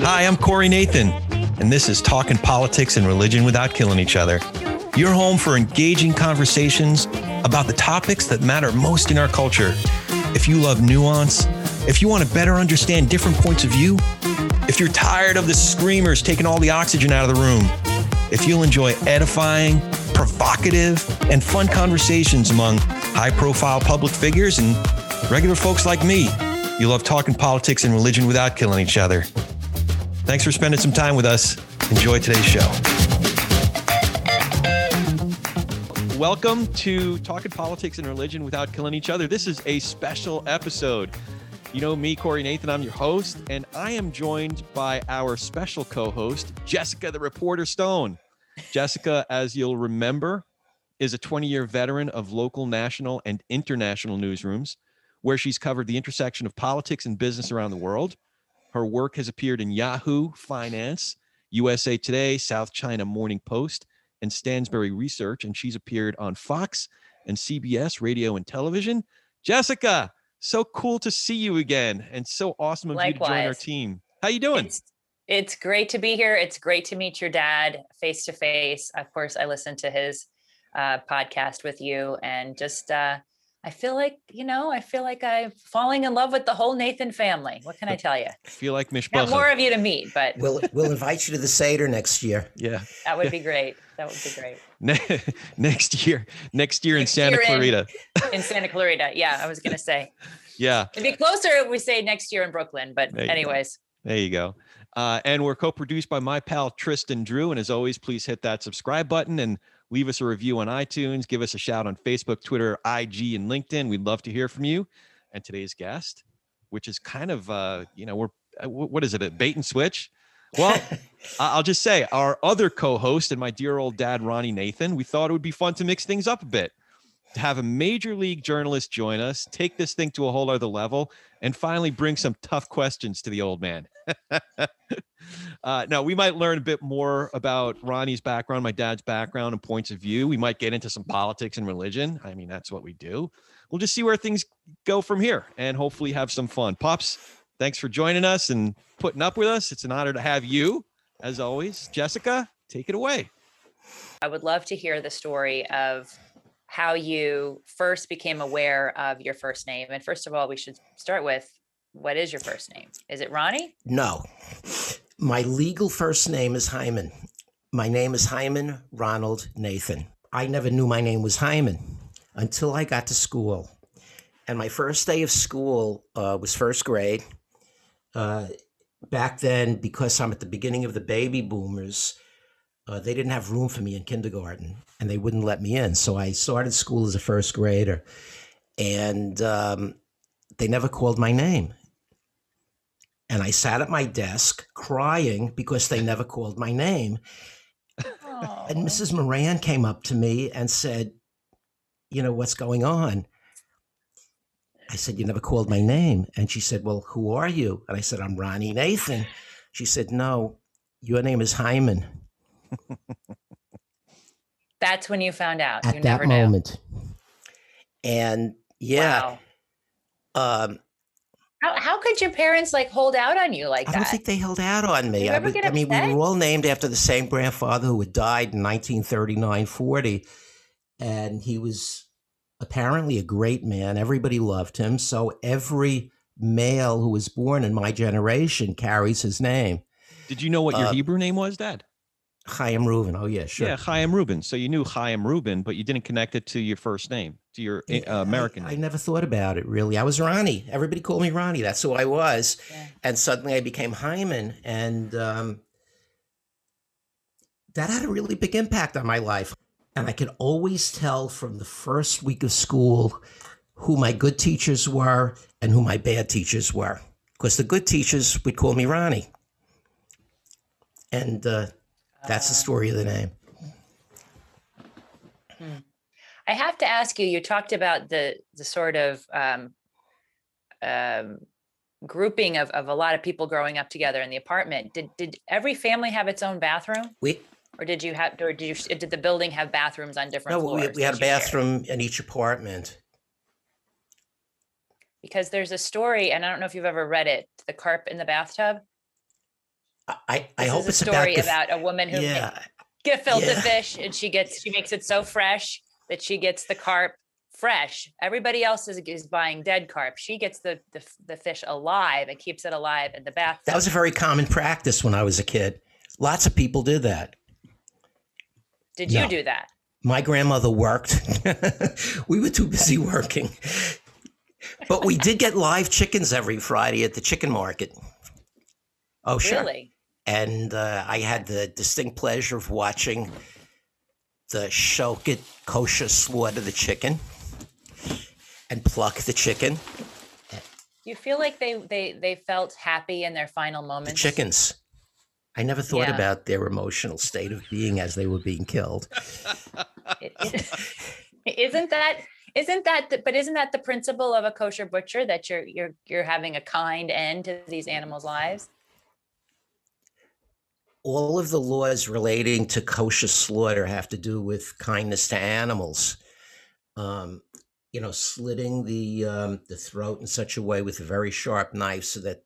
Hi, I'm Corey Nathan, and this is Talking Politics and Religion Without Killing Each Other. Your home for engaging conversations about the topics that matter most in our culture. If you love nuance, if you want to better understand different points of view, if you're tired of the screamers taking all the oxygen out of the room, if you'll enjoy edifying, provocative, and fun conversations among high profile public figures and regular folks like me, you love talking politics and religion without killing each other. Thanks for spending some time with us. Enjoy today's show. Welcome to Talking Politics and Religion Without Killing Each Other. This is a special episode. You know me, Corey Nathan, I'm your host, and I am joined by our special co host, Jessica the Reporter Stone. Jessica, as you'll remember, is a 20 year veteran of local, national, and international newsrooms, where she's covered the intersection of politics and business around the world. Her work has appeared in Yahoo Finance, USA Today, South China Morning Post, and Stansberry Research, and she's appeared on Fox and CBS Radio and Television. Jessica, so cool to see you again, and so awesome of you to join our team. How you doing? It's, it's great to be here. It's great to meet your dad face to face. Of course, I listened to his uh, podcast with you, and just uh, I feel like you know, I feel like I'm falling in love with the whole Nathan family. What can I tell you? I feel like Got mishpacha. more of you to meet, but We'll we'll invite you to the Seder next year. Yeah. that would be great. That would be great Ne- next year, next year in Santa year in- Clarita. in Santa Clarita. Yeah, I was gonna say Yeah, it'd be closer if we say next year in Brooklyn. But There you go. anyways, there you go. Uh, and we're co-produced by my pal Tristan Drew. And as always, please hit that subscribe button and leave us a review on iTunes. Give us a shout on Facebook, Twitter, IG, and LinkedIn. We'd love to hear from you. And today's guest, which is kind of, uh, you know, we're uh, what is it, a bait and switch? Well, I'll just say our other co-host and my dear old dad, Ronnie Nathan, we thought it would be fun to mix things up a bit. Have a major league journalist join us, take this thing to a whole other level, and finally bring some tough questions to the old man. uh, now, we might learn a bit more about Ronnie's background, my dad's background, and points of view. We might get into some politics and religion. I mean, that's what we do. We'll just see where things go from here and hopefully have some fun. Pops, thanks for joining us and putting up with us. It's an honor to have you, as always. Jessica, take it away. I would love to hear the story of how you first became aware of your first name. And first of all, we should start with what is your first name? Is it Ronnie? No, my legal first name is Hyman. My name is Hyman Ronald Nathan. I never knew my name was Hyman until I got to school. And my first day of school uh, was first grade. Uh, back then, because I'm at the beginning of the baby boomers, uh, they didn't have room for me in kindergarten and they wouldn't let me in. So I started school as a first grader and um, they never called my name. And I sat at my desk crying because they never called my name. And Mrs. Moran came up to me and said, You know, what's going on? I said, You never called my name. And she said, Well, who are you? And I said, I'm Ronnie Nathan. She said, No, your name is Hyman. That's when you found out. At you that never knew. moment. And yeah, Wow. um, How, how could your parents like hold out on you like I that? I don't think they held out on me. I, ever was- I mean, we were all named after the same grandfather who had died in 1939 40. And he was apparently a great man. Everybody loved him. So every male who was born in my generation carries his name. Did you know what your Uh, Hebrew name was, Dad? Chaim Reuven. Oh, yeah, sure. Yeah, Chaim Rubin. So you knew Chaim Rubin, but you didn't connect it to your first name, to your uh, Yeah, I- American I, never thought about it really. I was Ronnie. Everybody called me Ronnie. That's who I was. Yeah. And suddenly I became Hyman. And um, that had a really big impact on my life. And I could always tell from the first week of school who my good teachers were and who my bad teachers were. Because the good teachers would call me Ronnie. And uh, that's the story of the name. I have to ask you. You talked about the the sort of um, um, grouping of, of a lot of people growing up together in the apartment. Did did every family have its own bathroom, We, or did you have, or did you did the building have bathrooms on different no, floors? we, we had a that you shared? bathroom in each apartment. because there's a story, and I don't know if you've ever read it, "The Carp in the Bathtub." I, I This hope it's a story about, the, about, a woman who yeah. gefilte Yeah. fish, and she gets she makes it so fresh that she gets the carp fresh. Everybody else is, is buying dead carp. She gets the, the the fish alive and keeps it alive in the bathtub. That was a very common practice when I was a kid. Lots of people did that. Did you do that? My grandmother worked. we were too busy working. But we did get live chickens every Friday at the chicken market. Oh, sure. Really? And uh, I had the distinct pleasure of watching the Shochet kosher slaughter the chicken and pluck the chicken, You feel like they they they felt happy in their final moments. the chickens. I never thought Yeah. about their emotional state of being as they were being killed. Isn't that isn't that the, but isn't that the principle of a kosher butcher that you're you're you're having a kind end to these animals' lives? All of the laws relating to kosher slaughter have to do with kindness to animals. Um, you know, slitting the um, the throat in such a way with a very sharp knife so that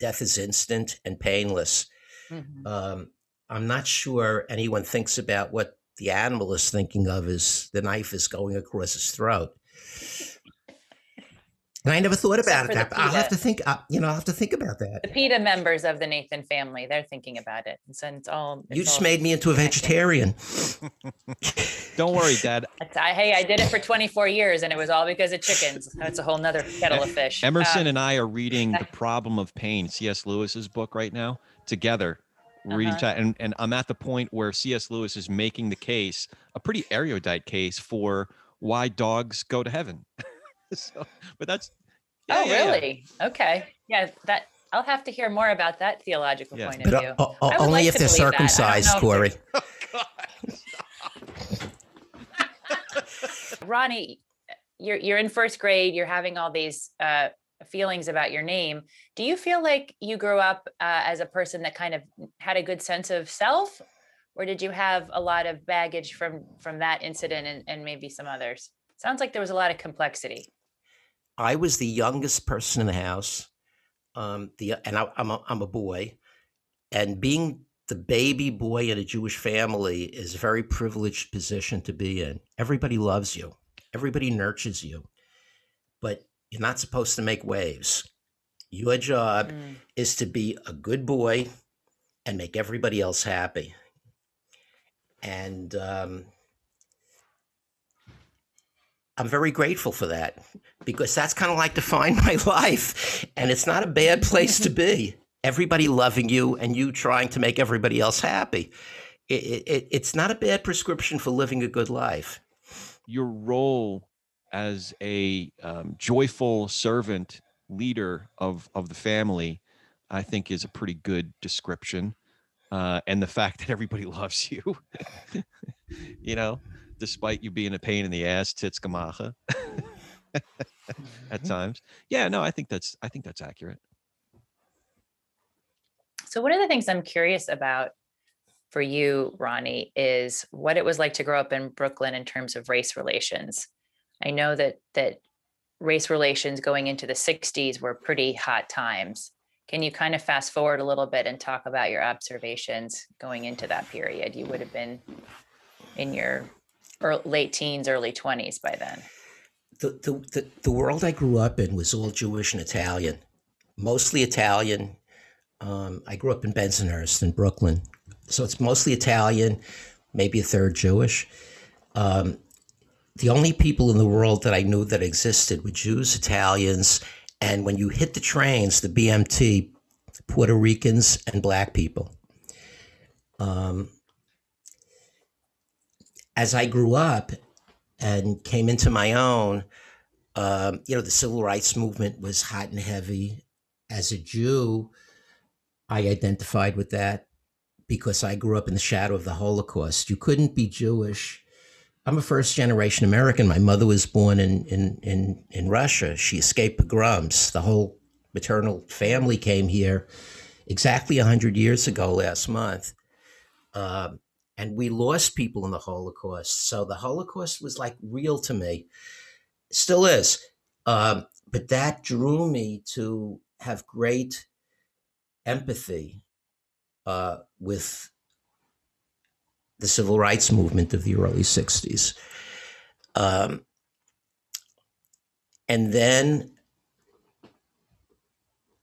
death is instant and painless. Mhm. Um, I'm not sure anyone thinks about what the animal is thinking of as the knife is going across his throat. And I never thought about for it. That, I'll have to think. Uh, you know, I'll have to think about that. The PETA members of the Nathan family, they're thinking about it. And so it's all You just all made me into a vegetarian. Don't worry, Dad. I, hey, I did it for 24 years and it was all because of chickens. That's a whole nother kettle of fish. Emerson Um, and I are reading The Problem of Pain, C.S. Lewis's book right now, together. We're reading Uh-huh. that, and, and I'm at the point where C.S. Lewis is making the case, a pretty erudite case for why dogs go to heaven. so, but that's oh, yeah, yeah, yeah. really? Okay. Yeah, that I'll have to hear more about that theological Yeah. point of view. uh, uh, I would only like if to they're believe that. I don't circumcised, know if Corey. Ronnie, you're you're in first grade. You're having all these uh, feelings about your name. Do you feel like you grew up uh, as a person that kind of had a good sense of self, or did you have a lot of baggage from from that incident and, and maybe some others? Sounds like there was a lot of complexity. I was the youngest person in the house. Um, the and I, I'm a, I'm a boy, and being the baby boy in a Jewish family is a very privileged position to be in. Everybody loves you. Everybody nurtures you, but you're not supposed to make waves. Your job Mm. is to be a good boy and make everybody else happy. And um, I'm very grateful for that because that's kind of like defined my life. And it's not a bad place to be. Everybody loving you and you trying to make everybody else happy. It, it, it's not a bad prescription for living a good life. your role as a um, joyful servant leader of of the family i think is a pretty good description uh, and the fact that everybody loves you you know despite you being a pain in the ass tits gemacha at mm-hmm. times yeah no i think that's i think that's accurate So one of the things I'm curious about for you, Ronnie, is what it was like to grow up in Brooklyn in terms of race relations. I know that that race relations going into the 60s were pretty hot times. Can you kind of fast forward a little bit and talk about your observations going into that period? You would have been in your ear late teens, early 20s by then. The, the, the, the world I grew up in was all Jewish and Italian, mostly Italian. Um, I grew up in Bensonhurst in Brooklyn. So it's mostly Italian, maybe a third Jewish. Um, the only people in the world that I knew that existed were Jews, Italians, and when you hit the trains, the BMT, Puerto Ricans and black people. Um, as I grew up and came into my own, um, you know, the civil rights movement was hot and heavy. As a Jew, I identified with that because I grew up in the shadow of the Holocaust. You couldn't be Jewish. I'm a first generation American. My mother was born in, in, in, in Russia. She escaped pogroms. The whole maternal family came here exactly 100 years ago last month. Um, and we lost people in the Holocaust. So the Holocaust was like real to me, still is. Um, but that drew me to have great empathy uh, with the civil rights movement of the early 60s. Um, and then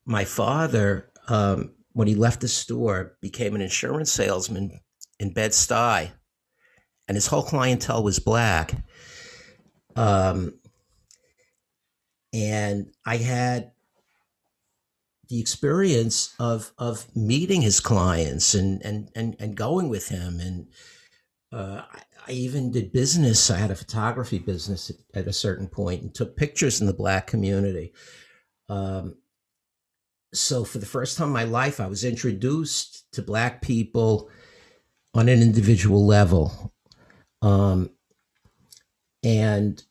my father, um, when he left the store, became an insurance salesman in Bed-Stuy, and his whole clientele was black. Um, and I had the experience of of meeting his clients and and and, and going with him and uh, I, I even did business. I had a photography business at, at, a certain point and took pictures in the black community. Um, so for the first time in my life, I was introduced to black people on an individual level. Um, and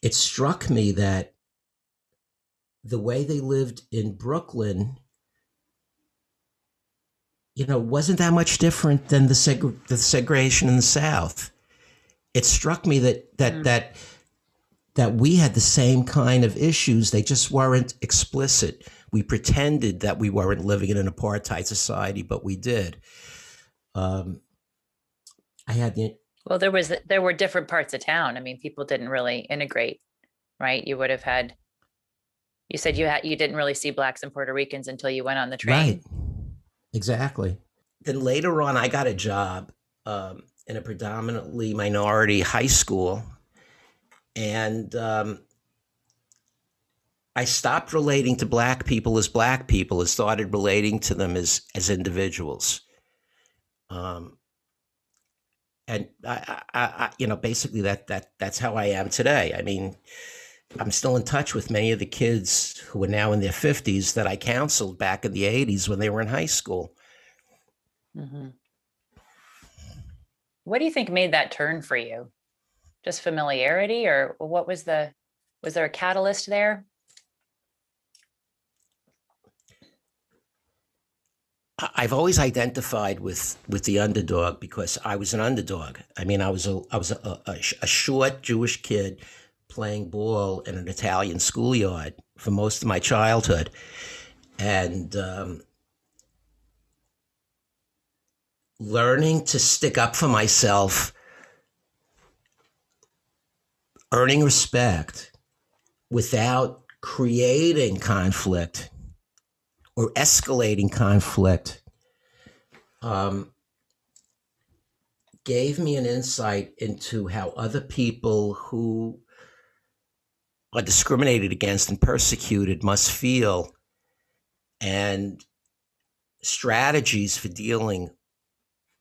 it struck me that the way they lived in Brooklyn, you know, wasn't that much different than the, seg- the segregation in the South. It struck me that that mm. that that we had the same kind of issues. They just weren't explicit. We pretended that we weren't living in an apartheid society, but we did. Um, I had the well, there was there were different parts of town. I mean, people didn't really integrate, right? You would have had. You said you had you didn't really see blacks and Puerto Ricans until you went on the train. Right. Exactly. Then later on, I got a job um, in a predominantly minority high school, and um, I stopped relating to black people as black people and started relating to them as as individuals. Um, and I, I, I, you know, basically that that that's how I am today. I mean, I'm still in touch with many of the kids who are now in their 50s that I counseled back in the 80s when they were in high school. Mm-hmm. What do you think made that turn for you? Just familiarity, or what was the was there a catalyst there? I've always identified with with the underdog because I was an underdog. I mean, I was a I was a, a, a short Jewish kid playing ball in an Italian schoolyard for most of my childhood, and um, learning to stick up for myself, earning respect without creating conflict or escalating conflict um, gave me an insight into how other people who are discriminated against and persecuted must feel and strategies for dealing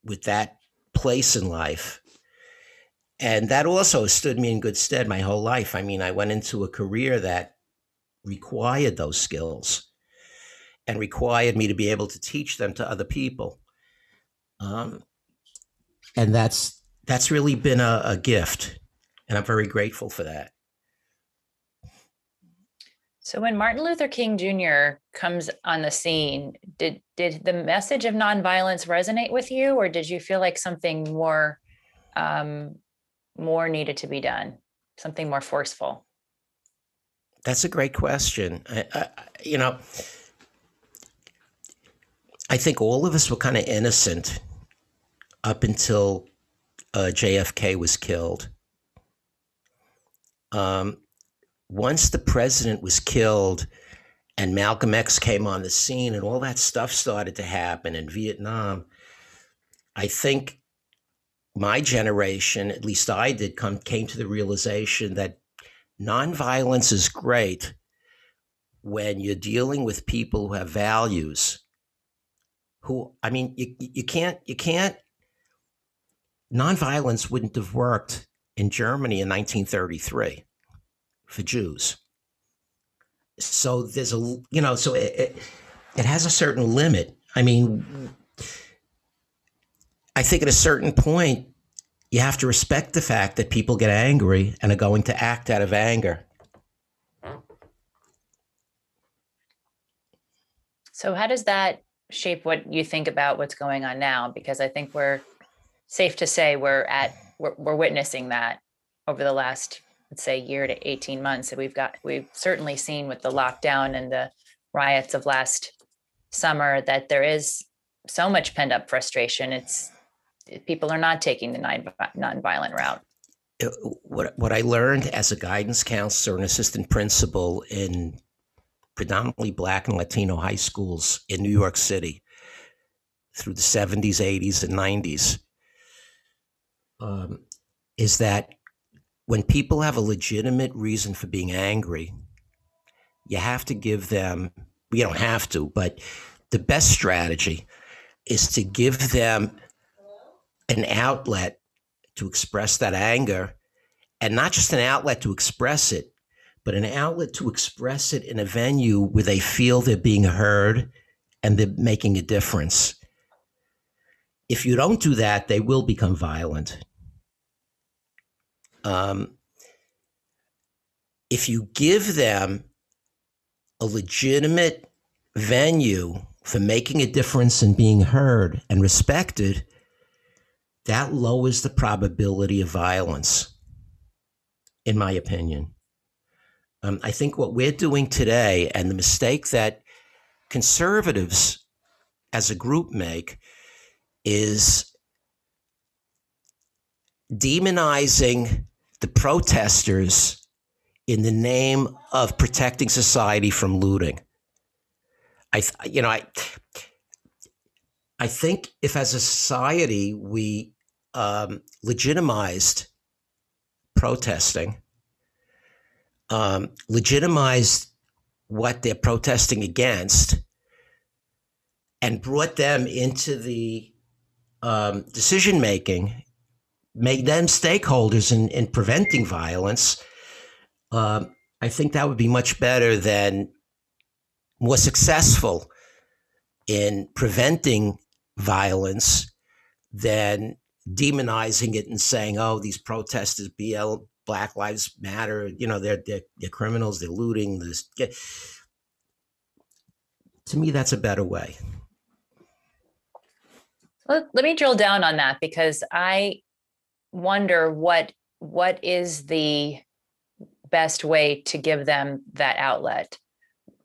with that place in life. And that also stood me in good stead my whole life. I mean, I went into a career that required those skills and required me to be able to teach them to other people. Um, and that's that's really been a, a gift, and I'm very grateful for that. So when Martin Luther King Jr. comes on the scene, did did the message of nonviolence resonate with you, or did you feel like something more um, more needed to be done, something more forceful? That's a great question. I, I, you know, I think all of us were kind of innocent up until uh, JFK was killed. Um, once the president was killed and Malcolm X came on the scene and all that stuff started to happen in Vietnam, I think my generation, at least I did, come came to the realization that nonviolence is great when you're dealing with people who have values who I mean, you you can't you can't. Nonviolence wouldn't have worked in Germany in 1933 for Jews. So there's a you know so it, it, it has a certain limit. I mean, I think at a certain point you have to respect the fact that people get angry and are going to act out of anger. So how does that shape what you think about what's going on now because i think we're safe to say we're at we're, we're witnessing that over the last let's say year to 18 months that we've got we've certainly seen with the lockdown and the riots of last summer that there is so much pent up frustration. It's people are not taking the non nonviolent route. Uh, what what I learned as a guidance counselor and assistant principal in predominantly black and Latino high schools in New York City through the 70s, 80s, and 90s um, is that when people have a legitimate reason for being angry, you have to give them, you don't have to, but the best strategy is to give them an outlet to express that anger and not just an outlet to express it, but an outlet to express it in a venue where they feel they're being heard and they're making a difference. If you don't do that, they will become violent. Um, if you give them a legitimate venue for making a difference and being heard and respected, that lowers the probability of violence, in my opinion. Um, I think what we're doing today and the mistake that conservatives as a group make is demonizing the protesters in the name of protecting society from looting. I, you know, I, I think if as a society we um, legitimized protesting, um, legitimized what they're protesting against, and brought them into the um, decision making, made them stakeholders in, in preventing violence, uh, I think that would be much better than more successful in preventing violence than demonizing it and saying, "Oh, these protesters, BL, Black Lives Matter, you know, they're they're, they're criminals, they're looting." This to me, that's a better way. let, let me drill down on that because i wonder what what is the best way to give them that outlet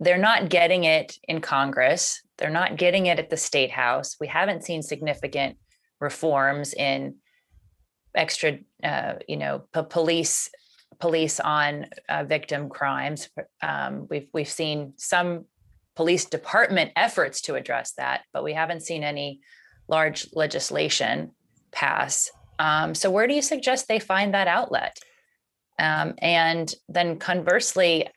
they're not getting it in congress they're not getting it at the state house we haven't seen significant reforms in extra uh, you know p- police police on uh, victim crimes um, we've we've seen some police department efforts to address that but we haven't seen any large legislation pass. Um, so, where do you suggest they find that outlet? Um, and then conversely,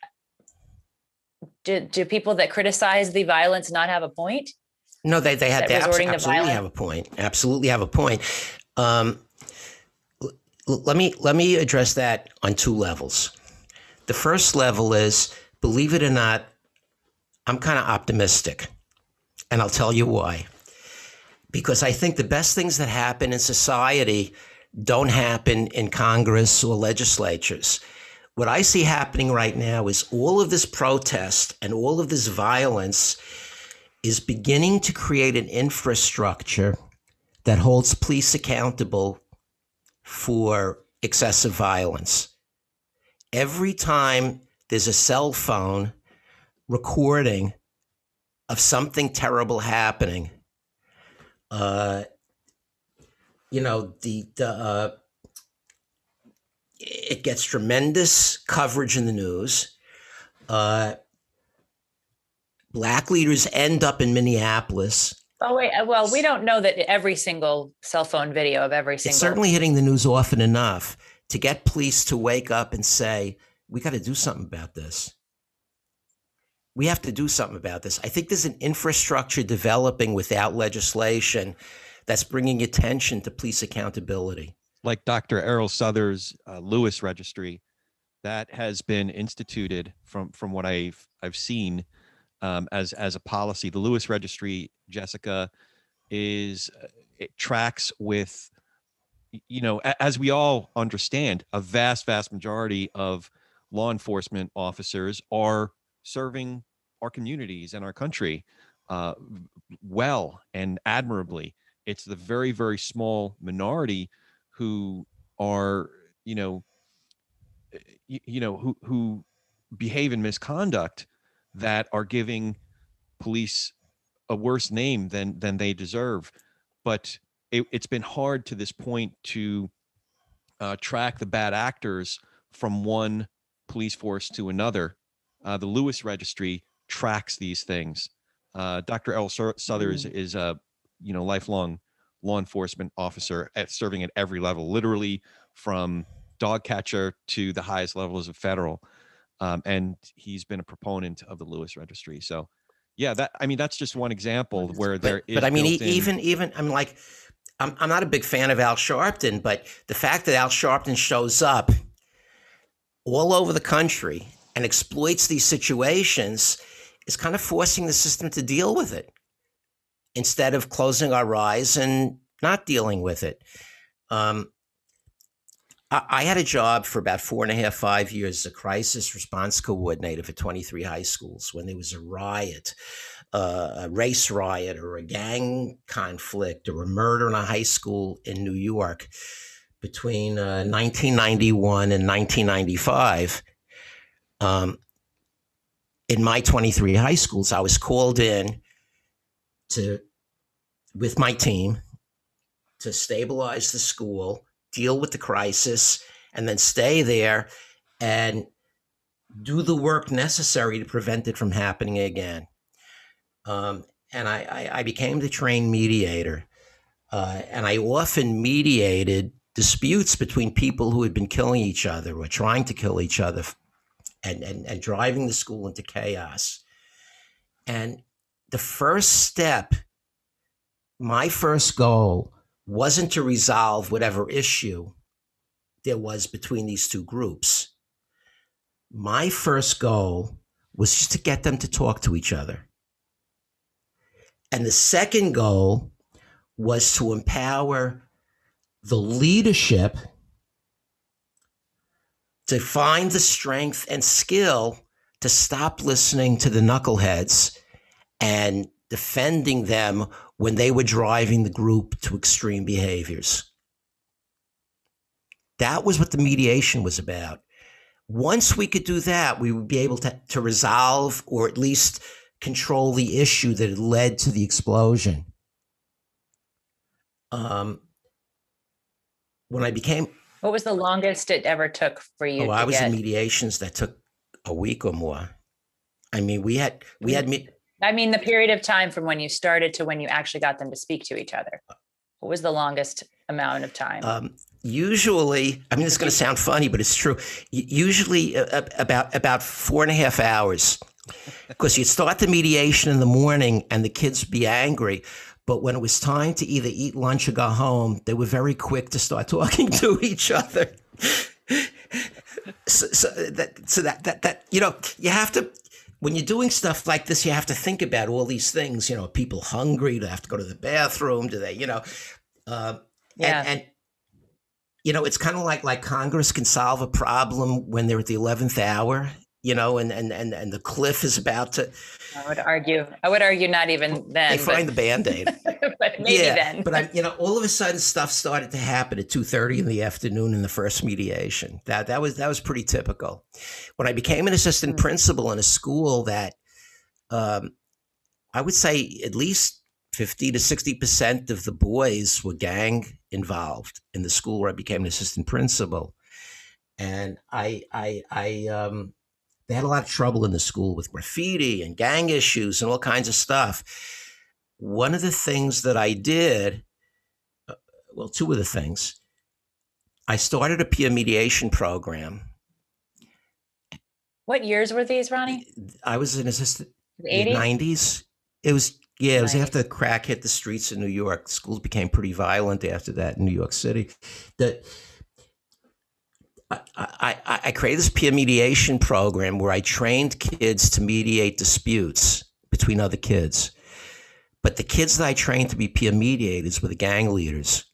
do, do people that criticize the violence not have a point? No, they they have they abs- resorting to absolutely have a point. Absolutely have a point. Um, let me let me address that on two levels. The first level is, believe it or not, I'm kind of optimistic, and I'll tell you why. Because I think the best things that happen in society don't happen in Congress or legislatures. What I see happening right now is all of this protest and all of this violence is beginning to create an infrastructure that holds police accountable for excessive violence. Every time there's a cell phone recording of something terrible happening, uh, you know, the, the uh, it gets tremendous coverage in the news. Uh, black leaders end up in Minneapolis. Oh wait, uh, well, we don't know that every single cell phone video of every single. It's certainly hitting the news often enough to get police to wake up and say, we got to do something about this. We have to do something about this. I think there's an infrastructure developing without legislation that's bringing attention to police accountability. like Dr. Erroll Southers' uh, Lewis Registry, that has been instituted from from what I've I've seen um, as as a policy. The Lewis Registry, Jessica, is uh, it tracks with you know as we all understand, a vast vast majority of law enforcement officers are serving our communities and our country uh, well and admirably. It's the very very small minority who are you know you, you know who who behave in misconduct that are giving police a worse name than than they deserve. But it, has been hard to this point to uh, track the bad actors from one police force to another. Uh, the lewis registry tracks these things. Uh, dr l. Southers mm. is a you know lifelong law enforcement officer at serving at every level literally from dog catcher to the highest levels of federal um, and he's been a proponent of the lewis registry. So yeah that i mean that's just one example where but, there is but i mean in, even even i'm like I'm, I'm not a big fan of al sharpton but the fact that al sharpton shows up all over the country and exploits these situations is kind of forcing the system to deal with it instead of closing our eyes and not dealing with it. Um, I had a job for about four and a half, five years as a crisis response coordinator for 23 high schools when there was a riot, uh, a race riot, or a gang conflict, or a murder in a high school in New York between uh, 1991 and 1995. Um, in my 23 high schools, I was called in to, with my team, to stabilize the school deal with the crisis, and then stay there and do the work necessary to prevent it from happening again. Um, and I, I, I, became the trained mediator. Uh, and I often mediated disputes between people who had been killing each other or trying to kill each other and, and, and driving the school into chaos. And the first step, my first goal wasn't to resolve whatever issue there was between these two groups. My first goal was just to get them to talk to each other. And the second goal was to empower the leadership to find the strength and skill to stop listening to the knuckleheads and defending them when they were driving the group to extreme behaviors. That was what the mediation was about. Once we could do that, we would be able to, to resolve or at least control the issue that had led to the explosion. Um, when I became. What was the longest it ever took for you? Oh, I was get... in mediations that took a week or more. I mean, we had we had me. I mean, the period of time from when you started to when you actually got them to speak to each other. What was the longest amount of time? Um, usually, I mean, it's going to sound funny, but it's true. Usually, uh, about about four and a half hours, because you'd start the mediation in the morning, and the kids be angry. But when it was time to either eat lunch or go home, they were very quick to start talking to each other. so, so, that so that that that you know you have to when you're doing stuff like this, you have to think about all these things. You know, people hungry? Do they have to go to the bathroom? Do they, you know, uh, yeah. and, and you know, it's kind of like like Congress can solve a problem when they're at the eleventh hour. You know, and and and and the cliff is about to. I would argue. I would argue not even then. They find but, the band aid. but maybe yeah, then. but I, you know, all of a sudden, stuff started to happen at two thirty in the afternoon in the first mediation. That that was that was pretty typical. When I became an assistant mm-hmm. principal in a school that, um, I would say at least fifty to sixty percent of the boys were gang involved in the school where I became an assistant principal, and I I I um they had a lot of trouble in the school with graffiti and gang issues and all kinds of stuff. One of the things that I did, uh, well, two of the things, I started a peer mediation program. What years were these, Ronnie? I was an assistant. The 90s? It was, yeah, it was after the crack hit the streets in New York. Schools became pretty violent after that in New York City. That I, I, I created this peer mediation program where I trained kids to mediate disputes between other kids. But the kids that I trained to be peer mediators were the gang leaders.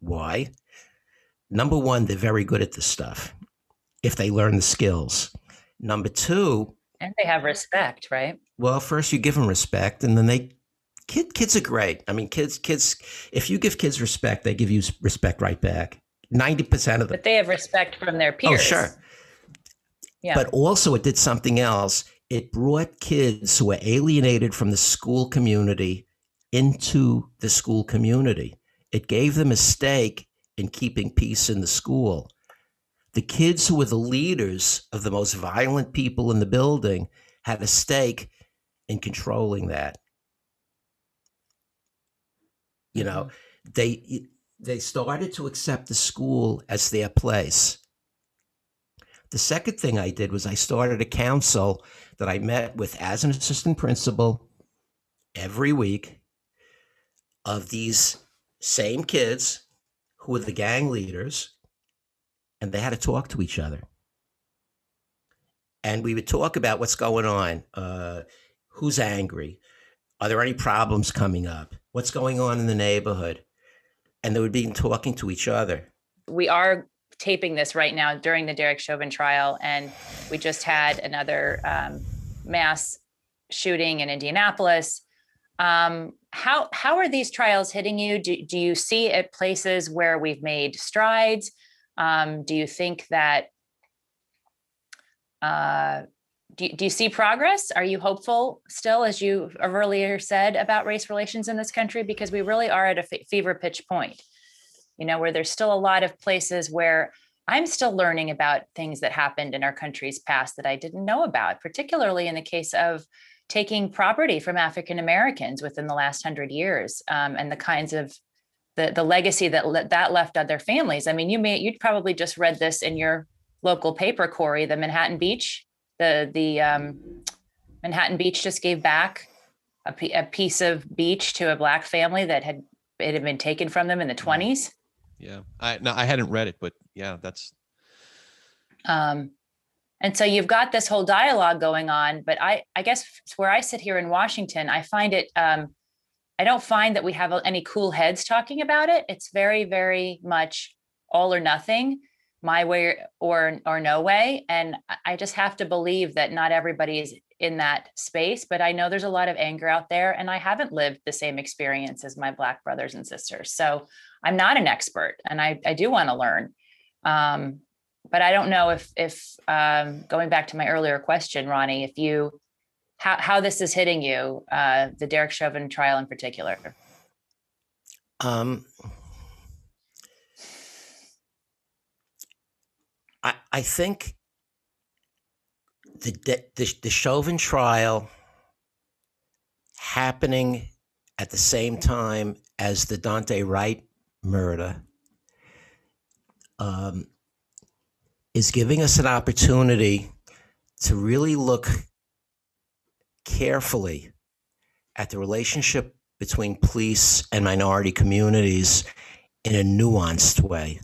Why? Number one, they're very good at this stuff if they learn the skills. Number two, and they have respect, right? Well, first you give them respect, and then they kid kids are great. I mean, kids kids if you give kids respect, they give you respect right back Ninety percent of them. But they have respect from their oh, peers. Oh, sure. Yeah. But also, it did something else. It brought kids who were alienated from the school community into the school community. It gave them a stake in keeping peace in the school. The kids who were the leaders of the most violent people in the building had a stake in controlling that. You know, mm-hmm. they they started to accept the school as their place. The second thing I did was I started a council that I met with as an assistant principal every week of these same kids who were the gang leaders, and they had to talk to each other. And we would talk about what's going on, uh, who's angry, are there any problems coming up, what's going on in the neighborhood, and they would be talking to each other. we are taping this right now during the Derek Chauvin trial, and we just had another um, mass shooting in Indianapolis. Um, how how are these trials hitting you? Do, do you see at places where we've made strides? Um, do you think that uh, do, do you see progress? Are you hopeful still, as you earlier said, about race relations in this country? Because we really are at a fever pitch point you know, where there's still a lot of places where I'm still learning about things that happened in our country's past that I didn't know about, particularly in the case of taking property from African Americans within the last hundred years um, and the kinds of the, the legacy that le- that left on their families. I mean, you may you'd probably just read this in your local paper, Corey. The Manhattan Beach, the the um, Manhattan Beach just gave back a, p- a piece of beach to a black family that had it had been taken from them in the 20s. Yeah. I no, I hadn't read it, but yeah, that's Um, and so you've got this whole dialogue going on, but I, I guess where I sit here in Washington, I find it, um, I don't find that we have any cool heads talking about it. It's very, very much all or nothing, my way or or no way. And I- I just have to believe that not everybody is in that space. But I know there's a lot of anger out there, and I haven't lived the same experience as my black brothers and sisters. So I'm not an expert, and I, I do want to learn. Um, but I don't know if if um, going back to my earlier question, Ronnie, if you how how this is hitting you, uh, the Derek Chauvin trial in particular. Um, I I think the the the Chauvin trial happening at the same time as the Daunte Wright murder um, is giving us an opportunity to really look carefully at the relationship between police and minority communities in a nuanced way.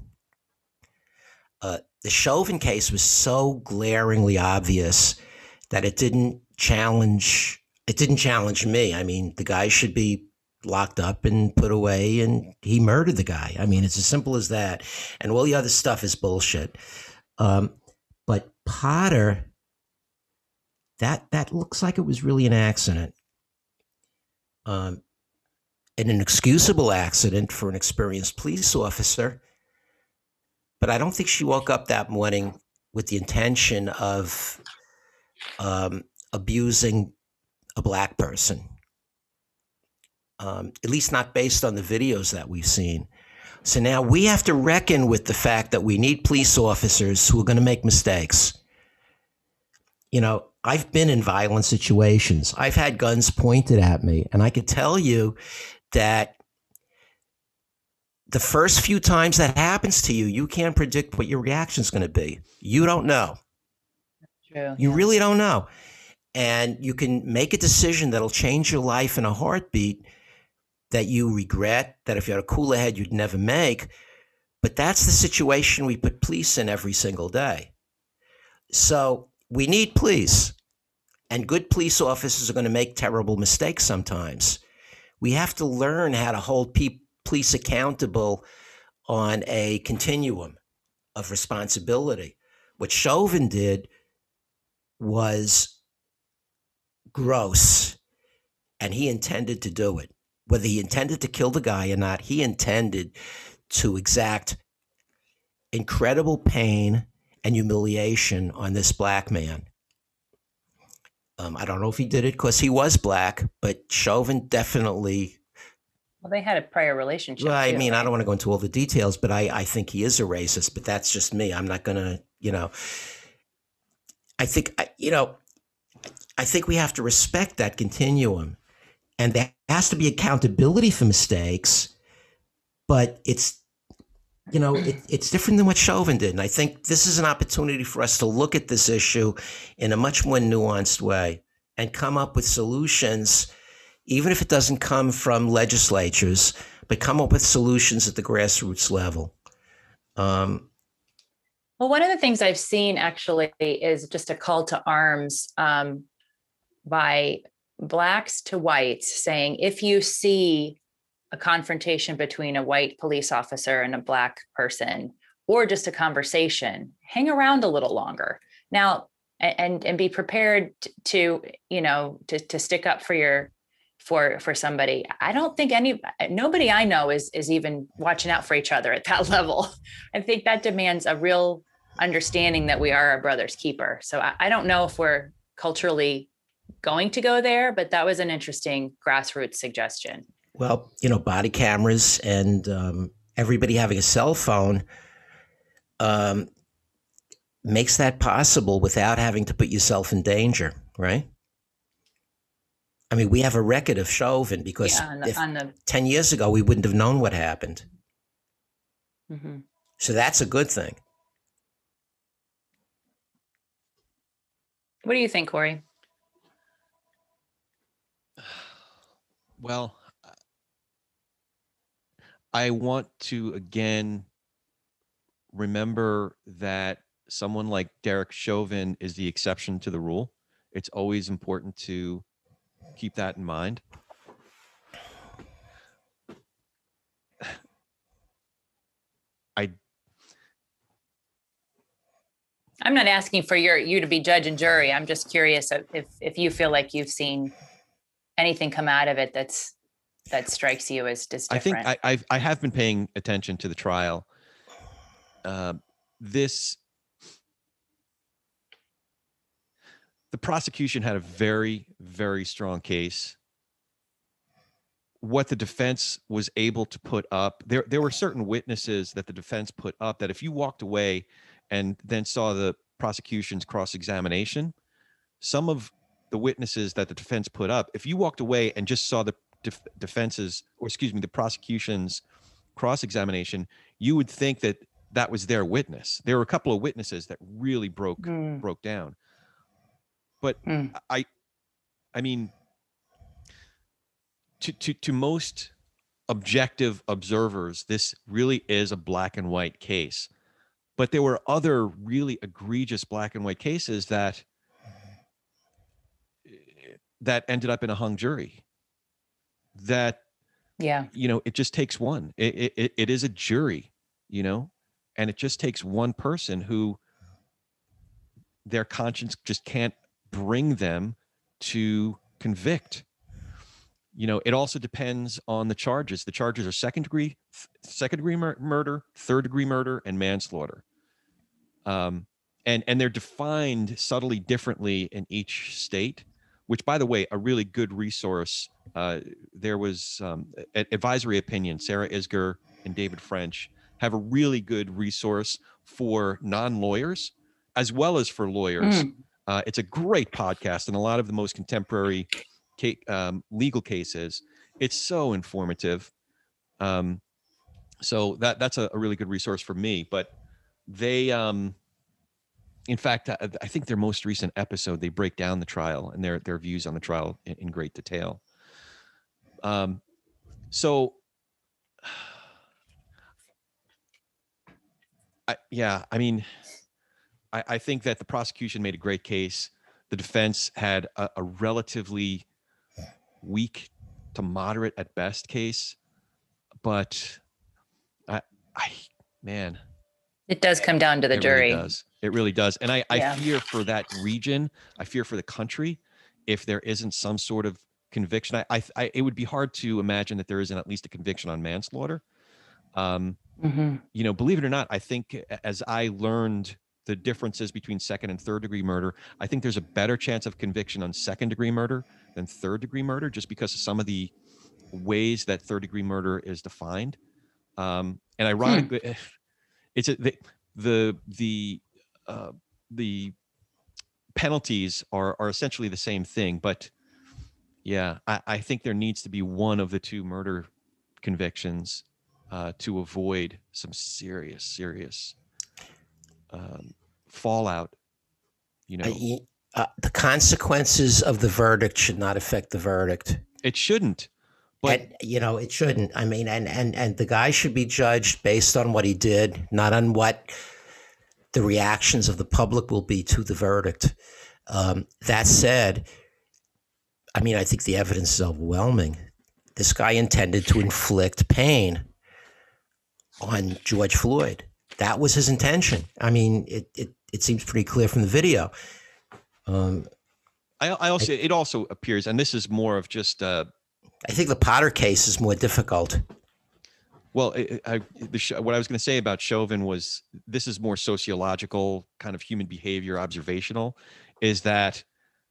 Uh, the Chauvin case was so glaringly obvious that it didn't challenge it didn't challenge me. I mean, the guy should be locked up and put away and he murdered the guy. I mean, it's as simple as that. And all the other stuff is bullshit. Um, but Potter that that looks like it was really an accident. Um, an excusable accident for an experienced police officer. But I don't think she woke up that morning with the intention of um, abusing a black person. Um, at least not based on the videos that we've seen. So now we have to reckon with the fact that we need police officers who are going to make mistakes. You know, I've been in violent situations. I've had guns pointed at me, and I can tell you that the first few times that happens to you, you can't predict what your reaction is going to be. You don't know. True. You really don't know. And you can make a decision that'll change your life in a heartbeat that you regret, that if you had a cooler head, you'd never make. But that's the situation we put police in every single day. So we need police. And good police officers are going to make terrible mistakes sometimes. We have to learn how to hold pe- police accountable on a continuum of responsibility. What Chauvin did was gross, and he intended to do it. Whether he intended to kill the guy or not, he intended to exact incredible pain and humiliation on this black man. Um, I don't know if he did it because he was black, but Chauvin definitely. Well, they had a prior relationship. Well, I too, mean, I don't want to go into all the details, but I, I think he is a racist. But that's just me. I'm not going to, you know. I think, you know, I think we have to respect that continuum, and there has to be accountability for mistakes. But it's you know, it, it's different than what Chauvin did. And I think this is an opportunity for us to look at this issue in a much more nuanced way and come up with solutions, even if it doesn't come from legislatures, but come up with solutions at the grassroots level. Um, Well, one of the things I've seen actually is just a call to arms um, by blacks to whites saying, if you see a confrontation between a white police officer and a black person, or just a conversation, hang around a little longer. Now, and and be prepared to you know to to stick up for your for for somebody. I don't think any nobody I know is is even watching out for each other at that level. I think that demands a real understanding that we are our brother's keeper. So I, I don't know if we're culturally going to go there, but that was an interesting grassroots suggestion. well, you know, body cameras and um, everybody having a cell phone um, makes that possible without having to put yourself in danger, right? I mean, we have a record of Chauvin because Yeah, on the, if on the 10 years ago, we wouldn't have known what happened. mhm. So that's a good thing. what do you think, Corey? Well, I want to again remember that someone like Derek Chauvin is the exception to the rule. It's always important to keep that in mind. I I'm not asking for your you to be judge and jury. I'm just curious if if, you feel like you've seen anything come out of it that's that strikes you as just I think. I, I've I have been paying attention to the trial. Uh, this the prosecution had a very very strong case. What the defense was able to put up, there there were certain witnesses that the defense put up that if you walked away and then saw the prosecution's cross examination, some of the witnesses that the defense put up, if you walked away and just saw the def- defense's, or excuse me, the prosecution's cross examination, you would think that that was their witness. There were a couple of witnesses that really broke Mm, broke down. But mm. I, I mean, to to to most objective observers, this really is a black and white case. But there were other really egregious black and white cases that that ended up in a hung jury. That yeah. you know it just takes one it, it- it, it is a jury you know and it just takes one person who their conscience just can't bring them to convict you know it also depends on the charges the charges are second degree second degree mur- murder third degree murder and manslaughter um and and they're defined subtly differently in each state which by the way a really good resource uh, there was um, advisory opinion. Sarah Isgur and David French have a really good resource for non-lawyers as well as for lawyers. Mm. Uh, it's a great podcast and a lot of the most contemporary um, legal cases. It's so informative. Um, so that that's a, a really good resource for me. But they, um, in fact, I, I think their most recent episode they break down the trial and their their views on the trial in, in great detail. Um, so, I, yeah, I mean, I, I think that the prosecution made a great case. The defense had a, a relatively weak to moderate at best case, but I, I, man, It does come down to the it jury. Really does. It really does. And I, I Yeah. fear for that region. I fear for the country if there isn't some sort of conviction. I, I, I it would be hard to imagine that there isn't at least a conviction on manslaughter. Um, Mhm. you know, believe it or not, I think as I learned the differences between second and third degree murder, I think there's a better chance of conviction on second degree murder than third degree murder, just because of some of the ways that third degree murder is defined. Um, and ironically, it's a, the the the uh, the penalties are are essentially the same thing, but yeah, I, I think there needs to be one of the two murder convictions uh, to avoid some serious, serious um, fallout. You know, Uh, the consequences of the verdict should not affect the verdict. it shouldn't. But and you know it shouldn't. I mean, and and and the guy should be judged based on what he did, not on what the reactions of the public will be to the verdict. Um, that said, I mean, I think the evidence is overwhelming. This guy intended to inflict pain on George Floyd. That was his intention. I mean, it it, it seems pretty clear from the video. Um, I, I also, it also appears, and this is more of just, uh, I think the Potter case is more difficult. well, I, I, the, sh- what I was going to say about Chauvin was this is more sociological, kind of human behavior, observational, is that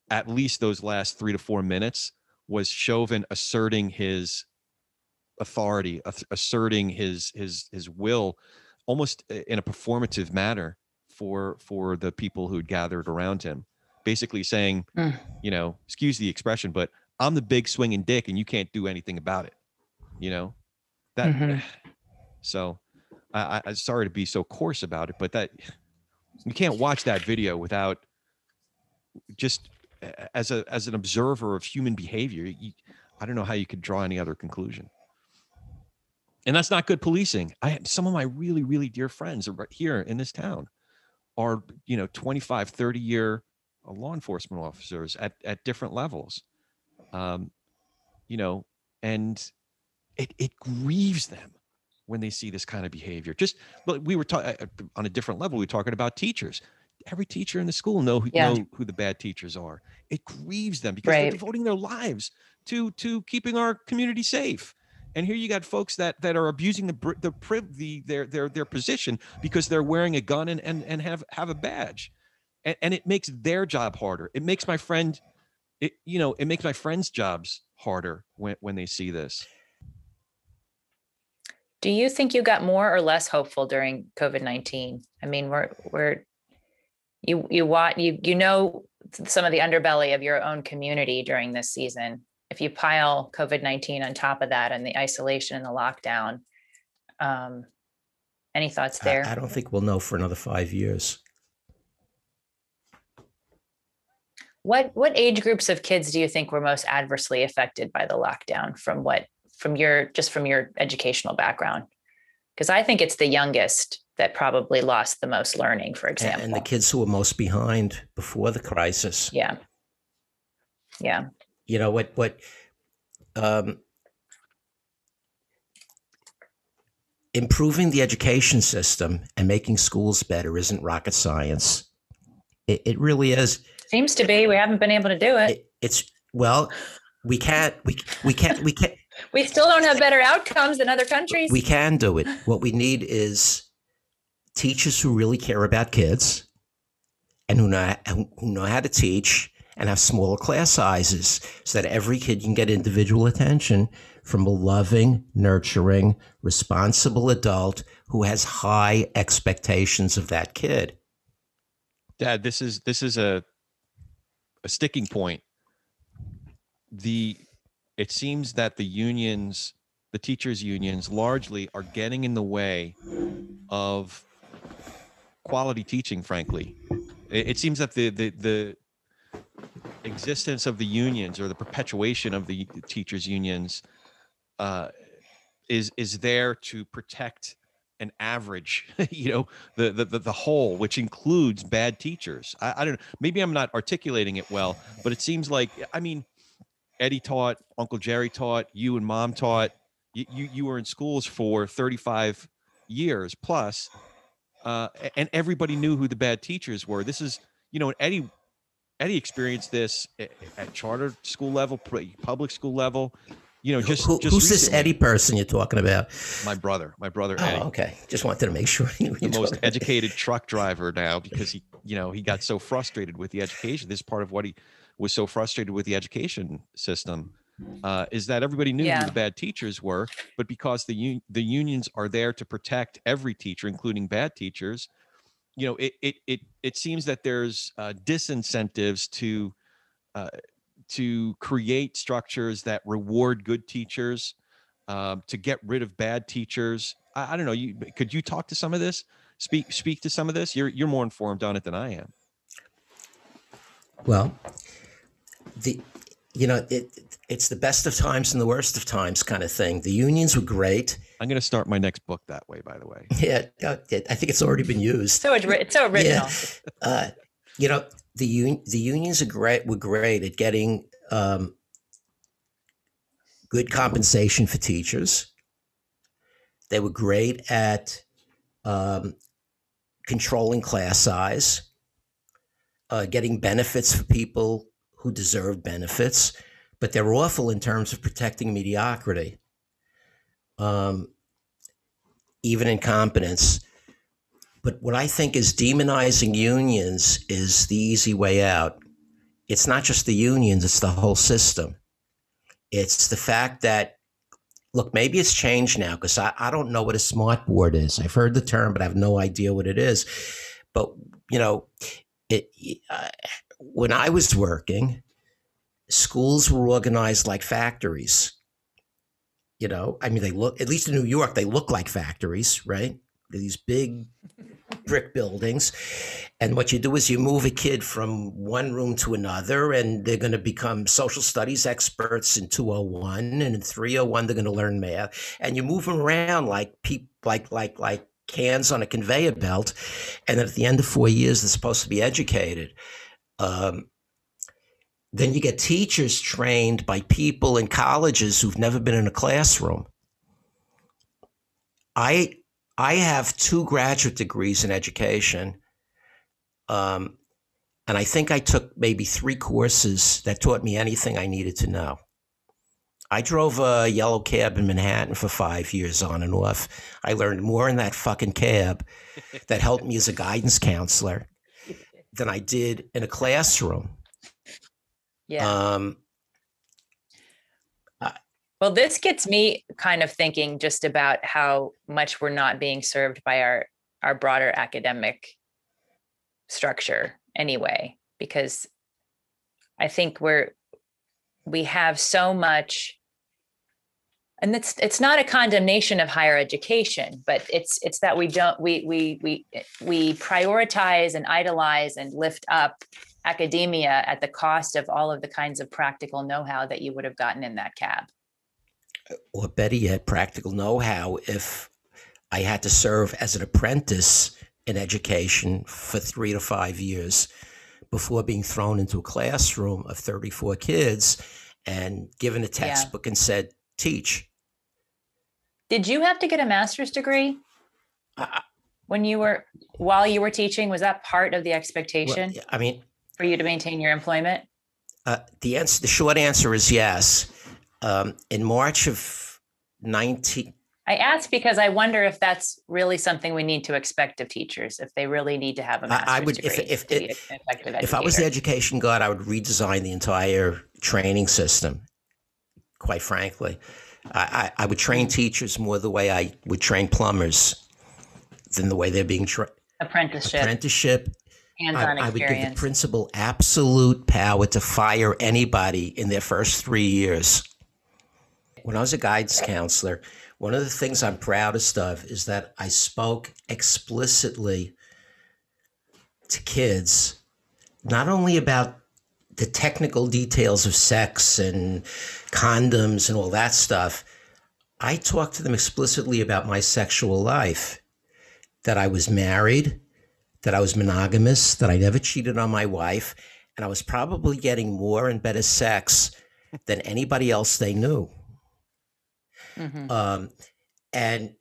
at least those last three to four minutes was Chauvin asserting his authority, asserting his his his will, almost in a performative manner for for the people who had gathered around him, basically saying, Mm. you know, excuse the expression, but I'm the big swinging dick, and you can't do anything about it. You know, that. Mhm. So, I, I, I'm sorry to be so coarse about it, but that you can't watch that video without just as a as an observer of human behavior. You, I don't know how you could draw any other conclusion. And that's not good policing. I some of my really really dear friends are right here in this town are you know 25 30 year uh, law enforcement officers at at different levels. Um you know and it it grieves them when they see this kind of behavior. Just but we were talking on a different level. We were talking about teachers. Every teacher in the school know who Yeah. know who the bad teachers are. It grieves them because they're devoting their lives to to keeping our community safe and here you got folks that that are abusing the the the their their their position because they're wearing a gun and and, and have have a badge and, and it makes their job harder it makes my friend it you know it makes my friends jobs harder when when they see this Do you think you got more or less hopeful during COVID nineteen? I mean, we're we're you you want you you know some of the underbelly of your own community during this season. If you pile COVID nineteen on top of that and the isolation and the lockdown, um, any thoughts there? I, don't think we'll know for another five years. What what age groups of kids do you think were most adversely affected by the lockdown? From what from your just from your educational background? Because I think it's the youngest that probably lost the most learning. For example, And the kids who were most behind before the crisis. Yeah. Yeah. You know what? What? Um, improving the education system and making schools better isn't rocket science. It, it really is. Seems to be. We haven't been able to do it. It, it's well, we can't. We we can't. We can't. We still don't have better outcomes than other countries. We can do it. What we need is teachers who really care about kids and who know who know how to teach and have smaller class sizes so that every kid can get individual attention from a loving, nurturing, responsible adult who has high expectations of that kid. dad this is this is a a sticking point the it seems that the unions the teachers unions largely are getting in the way of quality teaching frankly it, it seems that the, the the existence of the unions or the perpetuation of the teachers unions uh, is is there to protect an average you know the, the the whole which includes bad teachers. I, I don't know maybe i'm not articulating it well but it seems like i mean eddie taught uncle jerry taught you and mom taught you you, you were in schools for 35 years plus uh, and everybody knew who the bad teachers were. This is you know eddie eddie experienced this a- at charter school level public school level you know, just, Who- just who's this Eddie person you're talking about? My brother, my brother Oh, Eddie. okay. Just wanted to make sure. you knew the most talking about. educated truck driver now because he you know he got so frustrated with the education this is part of what he was so frustrated with the education system uh, is that everybody knew Yeah. who the bad teachers were but because the un- the unions are there to protect every teacher including bad teachers you know it it it, it seems that there's uh, disincentives to uh, to create structures that reward good teachers um, to get rid of bad teachers I, I don't know you could you talk to some of this speak speak to some of this you're you're more informed on it than i am Well, the you know it it's the best of times and the worst of times kind of thing. The unions were great. I'm going to start my next book that way by the way Yeah, I think it's already been used. So it's, it's so original. Uh, you know the un- the unions are great. Were great at getting um, good compensation for teachers. They were great at um, controlling class size, uh, getting benefits for people who deserve benefits, but they're awful in terms of protecting mediocrity, um, even incompetence. But what I think is demonizing unions is the easy way out. It's not just the unions, it's the whole system. It's the fact that, look, maybe it's changed now because I, I don't know what a smart board is. I've heard the term, but I have no idea what it is. But, you know, it, uh, when I was working, schools were organized like factories. You know, I mean, they look, at least in New York, they look like factories, right? These big brick buildings. And what you do is you move a kid from one room to another, and they're going to become social studies experts in 201. And in 301, they're going to learn math. And you move them around like peop like, like, like cans on a conveyor belt. And then at the end of four years, they're supposed to be educated. Um, then you get teachers trained by people in colleges who've never been in a classroom. I I have two graduate degrees in education, um, and I think I took maybe three courses that taught me anything I needed to know. I drove a yellow cab in Manhattan for five years on and off. I learned more in that fucking cab that helped me as a guidance counselor than I did in a classroom. Yeah. Um, Well, this gets me kind of thinking just about how much we're not being served by our our broader academic structure anyway, because I think we're we have so much and it's it's not a condemnation of higher education, but it's it's that we don't we we we we prioritize and idolize and lift up academia at the cost of all of the kinds of practical know-how that you would have gotten in that cab. or better yet, practical know how if I had to serve as an apprentice in education for three to five years before being thrown into a classroom of 34 kids and given a textbook and said, teach. Did you have to get a master's degree I- when you were while you were teaching? Was that part of the Well, expectation I mean, for you to maintain your employment? uh, the answer, the short answer is yes. Um, in March of 19, I ask because I wonder if that's really something we need to expect of teachers, if they really need to have a master's I would- if- degree if an effective if I was the education god, I would redesign the entire training system. Quite frankly, I, I, I would train teachers more the way I would train plumbers than the way they're being trained. apprenticeship, Apprenticeship. I, hands-on I would give the principal absolute power to fire anybody in their first three years. When I was a guidance counselor, one of the things I'm proudest of is that I spoke explicitly to kids, not only about the technical details of sex and condoms and all that stuff. I talked to them explicitly about my sexual life, that I was married, that I was monogamous, that I never cheated on my wife, and I was probably getting more and better sex than anybody else they knew. Mhm. Um, and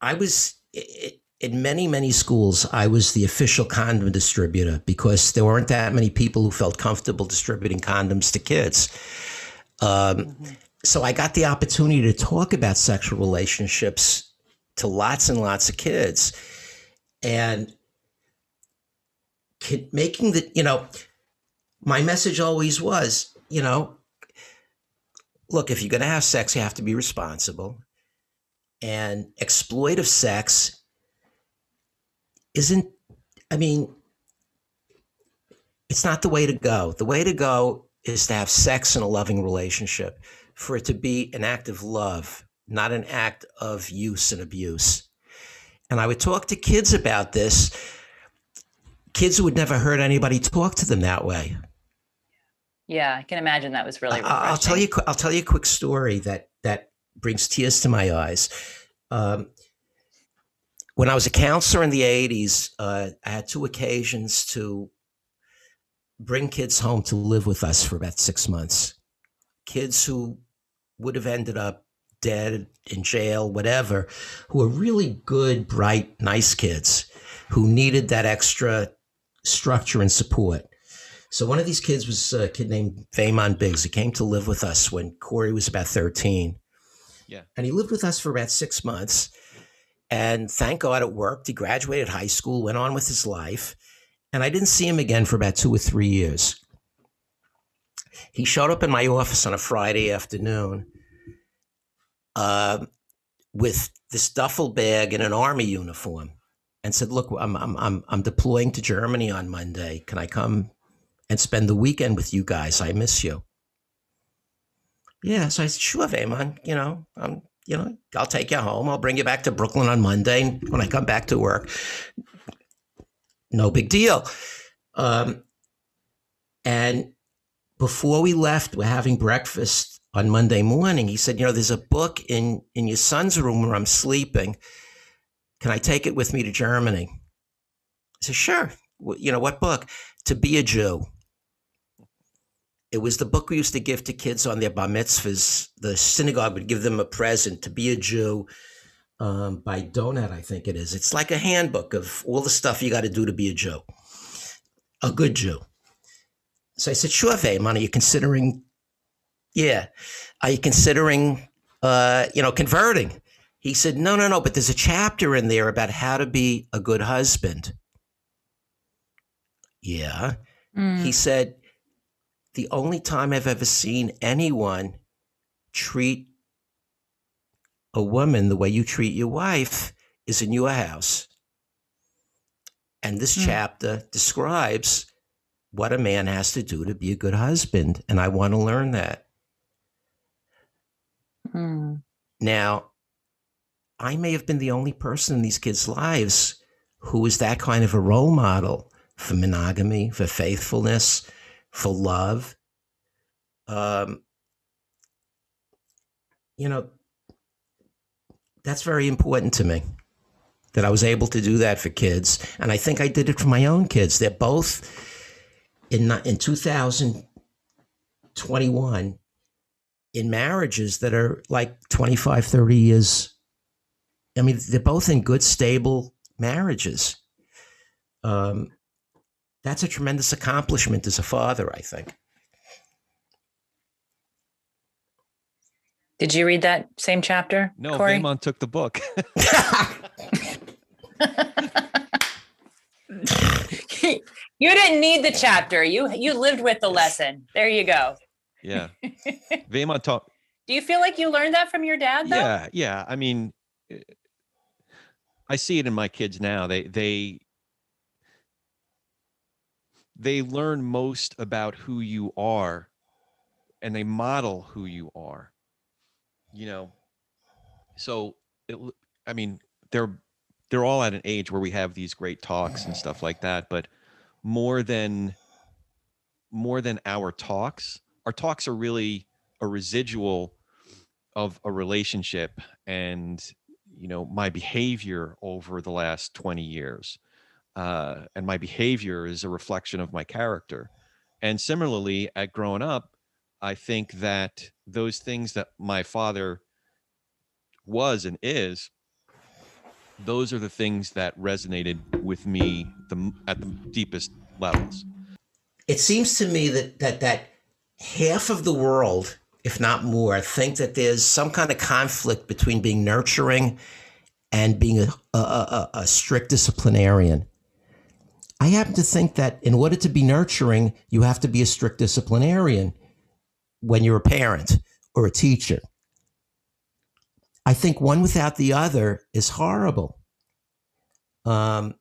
I was i- i- in many, many schools, I was the official condom distributor because there weren't that many people who felt comfortable distributing condoms to kids. Um, so I got the opportunity to talk about sexual relationships to lots and lots of kids. And making the, you know, my message always was, you know, look, if you're going to have sex, you have to be responsible. And exploitive sex isn't, I mean, it's not the way to go. The way to go is to have sex in a loving relationship, for it to be an act of love, not an act of use and abuse. And I would talk to kids about this, kids who had never heard anybody talk to them that way. Yeah, I can imagine that was really. I'll tell you. I'll tell you a quick story that that brings tears to my eyes. Um, when I was a counselor in the '80s, uh, I had two occasions to bring kids home to live with us for about six months. Kids who would have ended up dead in jail, whatever, who are really good, bright, nice kids who needed that extra structure and support. So one of these kids was a kid named Vaymon Biggs. He came to live with us when Corey was about 13. Yeah. And he lived with us for about six months. And thank God it worked. He graduated high school, went on with his life. And I didn't see him again for about two or three years. He showed up in my office on a Friday afternoon uh, with this duffel bag and an army uniform and said, Look, I'm, I'm, I'm, I'm deploying to Germany on Monday. Can I come and spend the weekend with you guys? I miss you. Yeah. So I said, Sure, Vaymon, you know, I'm, you know, I'll take you home. I'll bring you back to Brooklyn on Monday when I come back to work no big deal. Um, and before we left, we're having breakfast on Monday morning. He said, "You know, there's a book in in your son's room where I'm sleeping. Can I take it with me to Germany?" I said, "Sure." You know what book? To be a Jew. It was the book we used to give to kids on their bar mitzvahs. The synagogue would give them a present to be a Jew um, by Donin, I think it is. It's like a handbook of all the stuff you got to do to be a Jew, a good Jew. So I said, sure, Vaymon, are you considering, yeah, are you considering, uh, you know, converting? He said, no, no, no, but there's a chapter in there about how to be a good husband. Yeah. Mm. He said, the only time I've ever seen anyone treat a woman the way you treat your wife is in your house. And this mm. chapter describes what a man has to do to be a good husband. And I want to learn that. Mm. Now, I may have been the only person in these kids' lives who was that kind of a role model for monogamy, for faithfulness, for love. Um, you know, that's very important to me that I was able to do that for kids. And I think I did it for my own kids. They're both in, in 2021 in marriages that are like 25, 30 years. I mean, they're both in good, stable marriages. Um, that's a tremendous accomplishment as a father, I think. Did you read that same chapter? No, Corey? Vaymon took the book. you didn't need the chapter. You you lived with the lesson. There you go. Yeah. Vaymon taught. Do you feel like you learned that from your dad though? Yeah, yeah. I mean I see it in my kids now. They they they learn most about who you are and they model who you are you know so it, i mean they're they're all at an age where we have these great talks and stuff like that but more than more than our talks our talks are really a residual of a relationship and you know my behavior over the last 20 years uh, and my behavior is a reflection of my character and similarly at growing up I think that those things that my father was and is, those are the things that resonated with me the, at the deepest levels. It seems to me that that that half of the world if not more, I think that there's some kind of conflict between being nurturing and being a, a, a, a strict disciplinarian. I happen to think that in order to be nurturing, you have to be a strict disciplinarian when you're a parent or a teacher. I think one without the other is horrible. Um,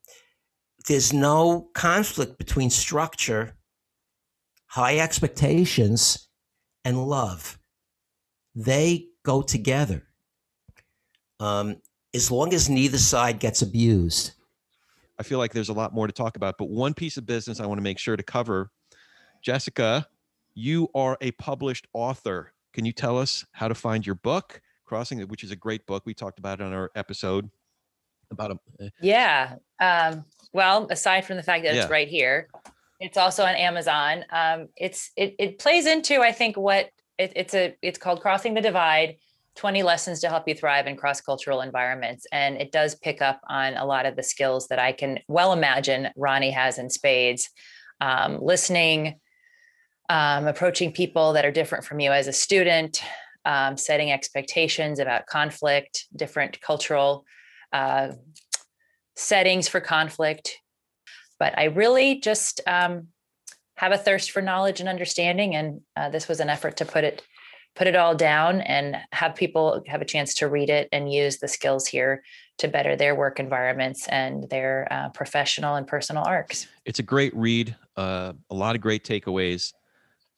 there's no conflict between structure, high expectations, and love. They go together. Um, as long as neither side gets abused. I feel like there's a lot more to talk about, but one piece of business I want to make sure to cover. Jessica, you are a published author. Can you tell us how to find your book, Crossing, which is a great book? We talked about it on our episode about a. Yeah. Um, well, aside from the fact that Yeah. it's right here, it's also on Amazon. Um, it's it it plays into I think what it, it's a it's called Crossing the Divide. 20 lessons to help you thrive in cross-cultural environments and it does pick up on a lot of the skills that i can well imagine ronnie has in spades um, listening um, approaching people that are different from you as a student um, setting expectations about conflict different cultural uh, settings for conflict. But I really just um, have a thirst for knowledge and understanding, and uh, this was an effort to put it put it all down and have people have a chance to read it and use the skills here to better their work environments and their uh, professional and personal arcs. It's a great read. Uh, a lot of great takeaways.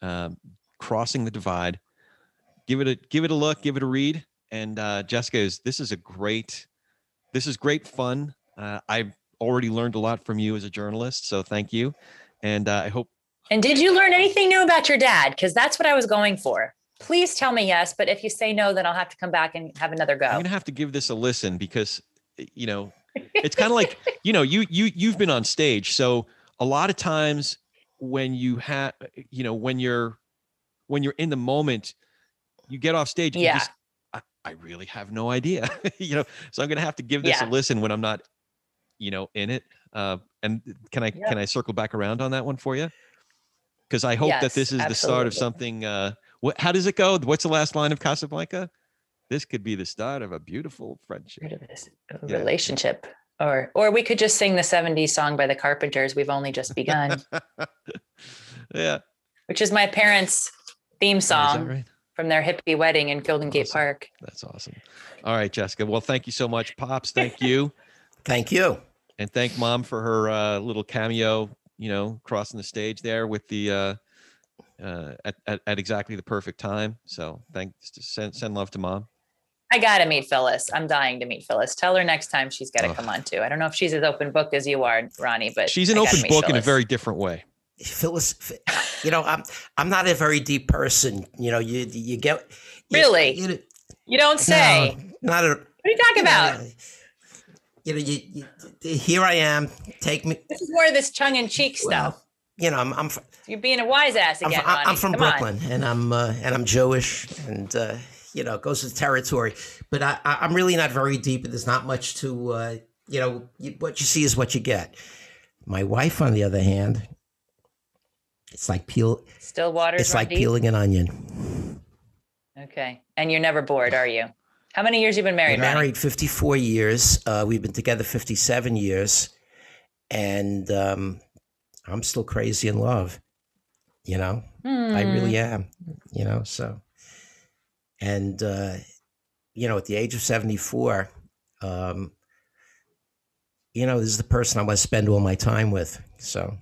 Um, Crossing the divide. Give it a give it a look. Give it a read. And uh, Jessica is this is a great. This is great fun. Uh, I've already learned a lot from you as a journalist, so thank you. And uh, I hope And did you learn anything new about your dad? Because that's what I was going for. Please tell me yes, but if you say no, then I'll have to come back and have another go. I'm gonna have to give this a listen because you know it's kind of like you know you you you've been on stage, so a lot of times when you have you know when you're when you're in the moment, you get off stage. and you Yeah. just, I, I really have no idea, you know. So I'm gonna have to give this a listen when I'm not, you know, in it. Uh, and can I Yeah. can I circle back around on that one for you? Because I hope that this is the start of something. Uh, what? How does it go? What's the last line of Casablanca? This could be the start of a beautiful friendship. rid of Yeah. relationship. Or or we could just sing the 70s song by the Carpenters. We've only just begun, yeah. which is my parents' theme Oh, song right? from their hippie wedding in Golden Gate Park. That's awesome. All right, Jessica. Well, thank you so much, Pops. Thank you. Thank you. and thank mom for her uh, little cameo, you know, crossing the stage there with the uh, uh, at, at, at exactly the perfect time. So thanks to send, send love to mom. I gotta meet Phyllis. I'm dying to meet Phyllis. Tell her next time she's gotta Ugh. come on too. I don't know if she's as open book as you are, Ronnie, but She's an I open meet book in a very different way. Phyllis, you know, I'm I'm not a very deep person. You know, you you get you- Really? You, You don't say. No, not a. what are you talking about? You know, you, you, here I am. Take me. This is more of this tongue in cheek stuff. Well, you know, I'm I'm, You're being a wise ass I'm, again. fr- I'm from Come on. Brooklyn, and I'm uh, and I'm Jewish, and uh, you know, it goes with territory. But I, I'm really not very deep, and there's not much to uh, you know. You, what you see is what you get. My wife, on the other hand, it's like peel. Still waters It's like deep? peeling an onion. Okay. And you're never bored, are you? How many years you've been married? We're Ronnie? married 54 years. Uh, we've been together 57 years, and um, I'm still crazy in love. You know, I Hmm. really am. You know, so and uh, you know, at the age of 74, um, you know, this is the person I want to spend all my time with. So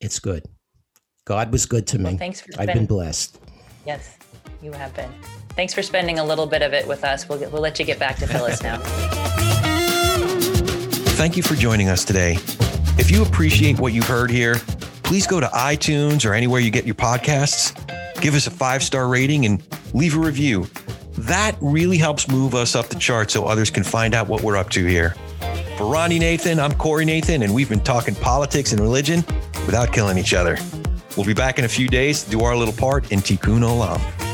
it's good. God was good to me. Well, thanks for I've been blessed. Yes, you have been. Thanks for spending a little bit of it with us. We'll get, we'll let you get back to Phyllis now. Thank you for joining us today. If you appreciate what you've heard here, please go to iTunes or anywhere you get your podcasts, give us a five star rating, and leave a review. That really helps move us up the chart so others can find out what we're up to here. For Ronnie Nathan, I'm Corey Nathan, and we've been talking politics and religion without killing each other. We'll be back in a few days to do our little part in Tikkun Olam.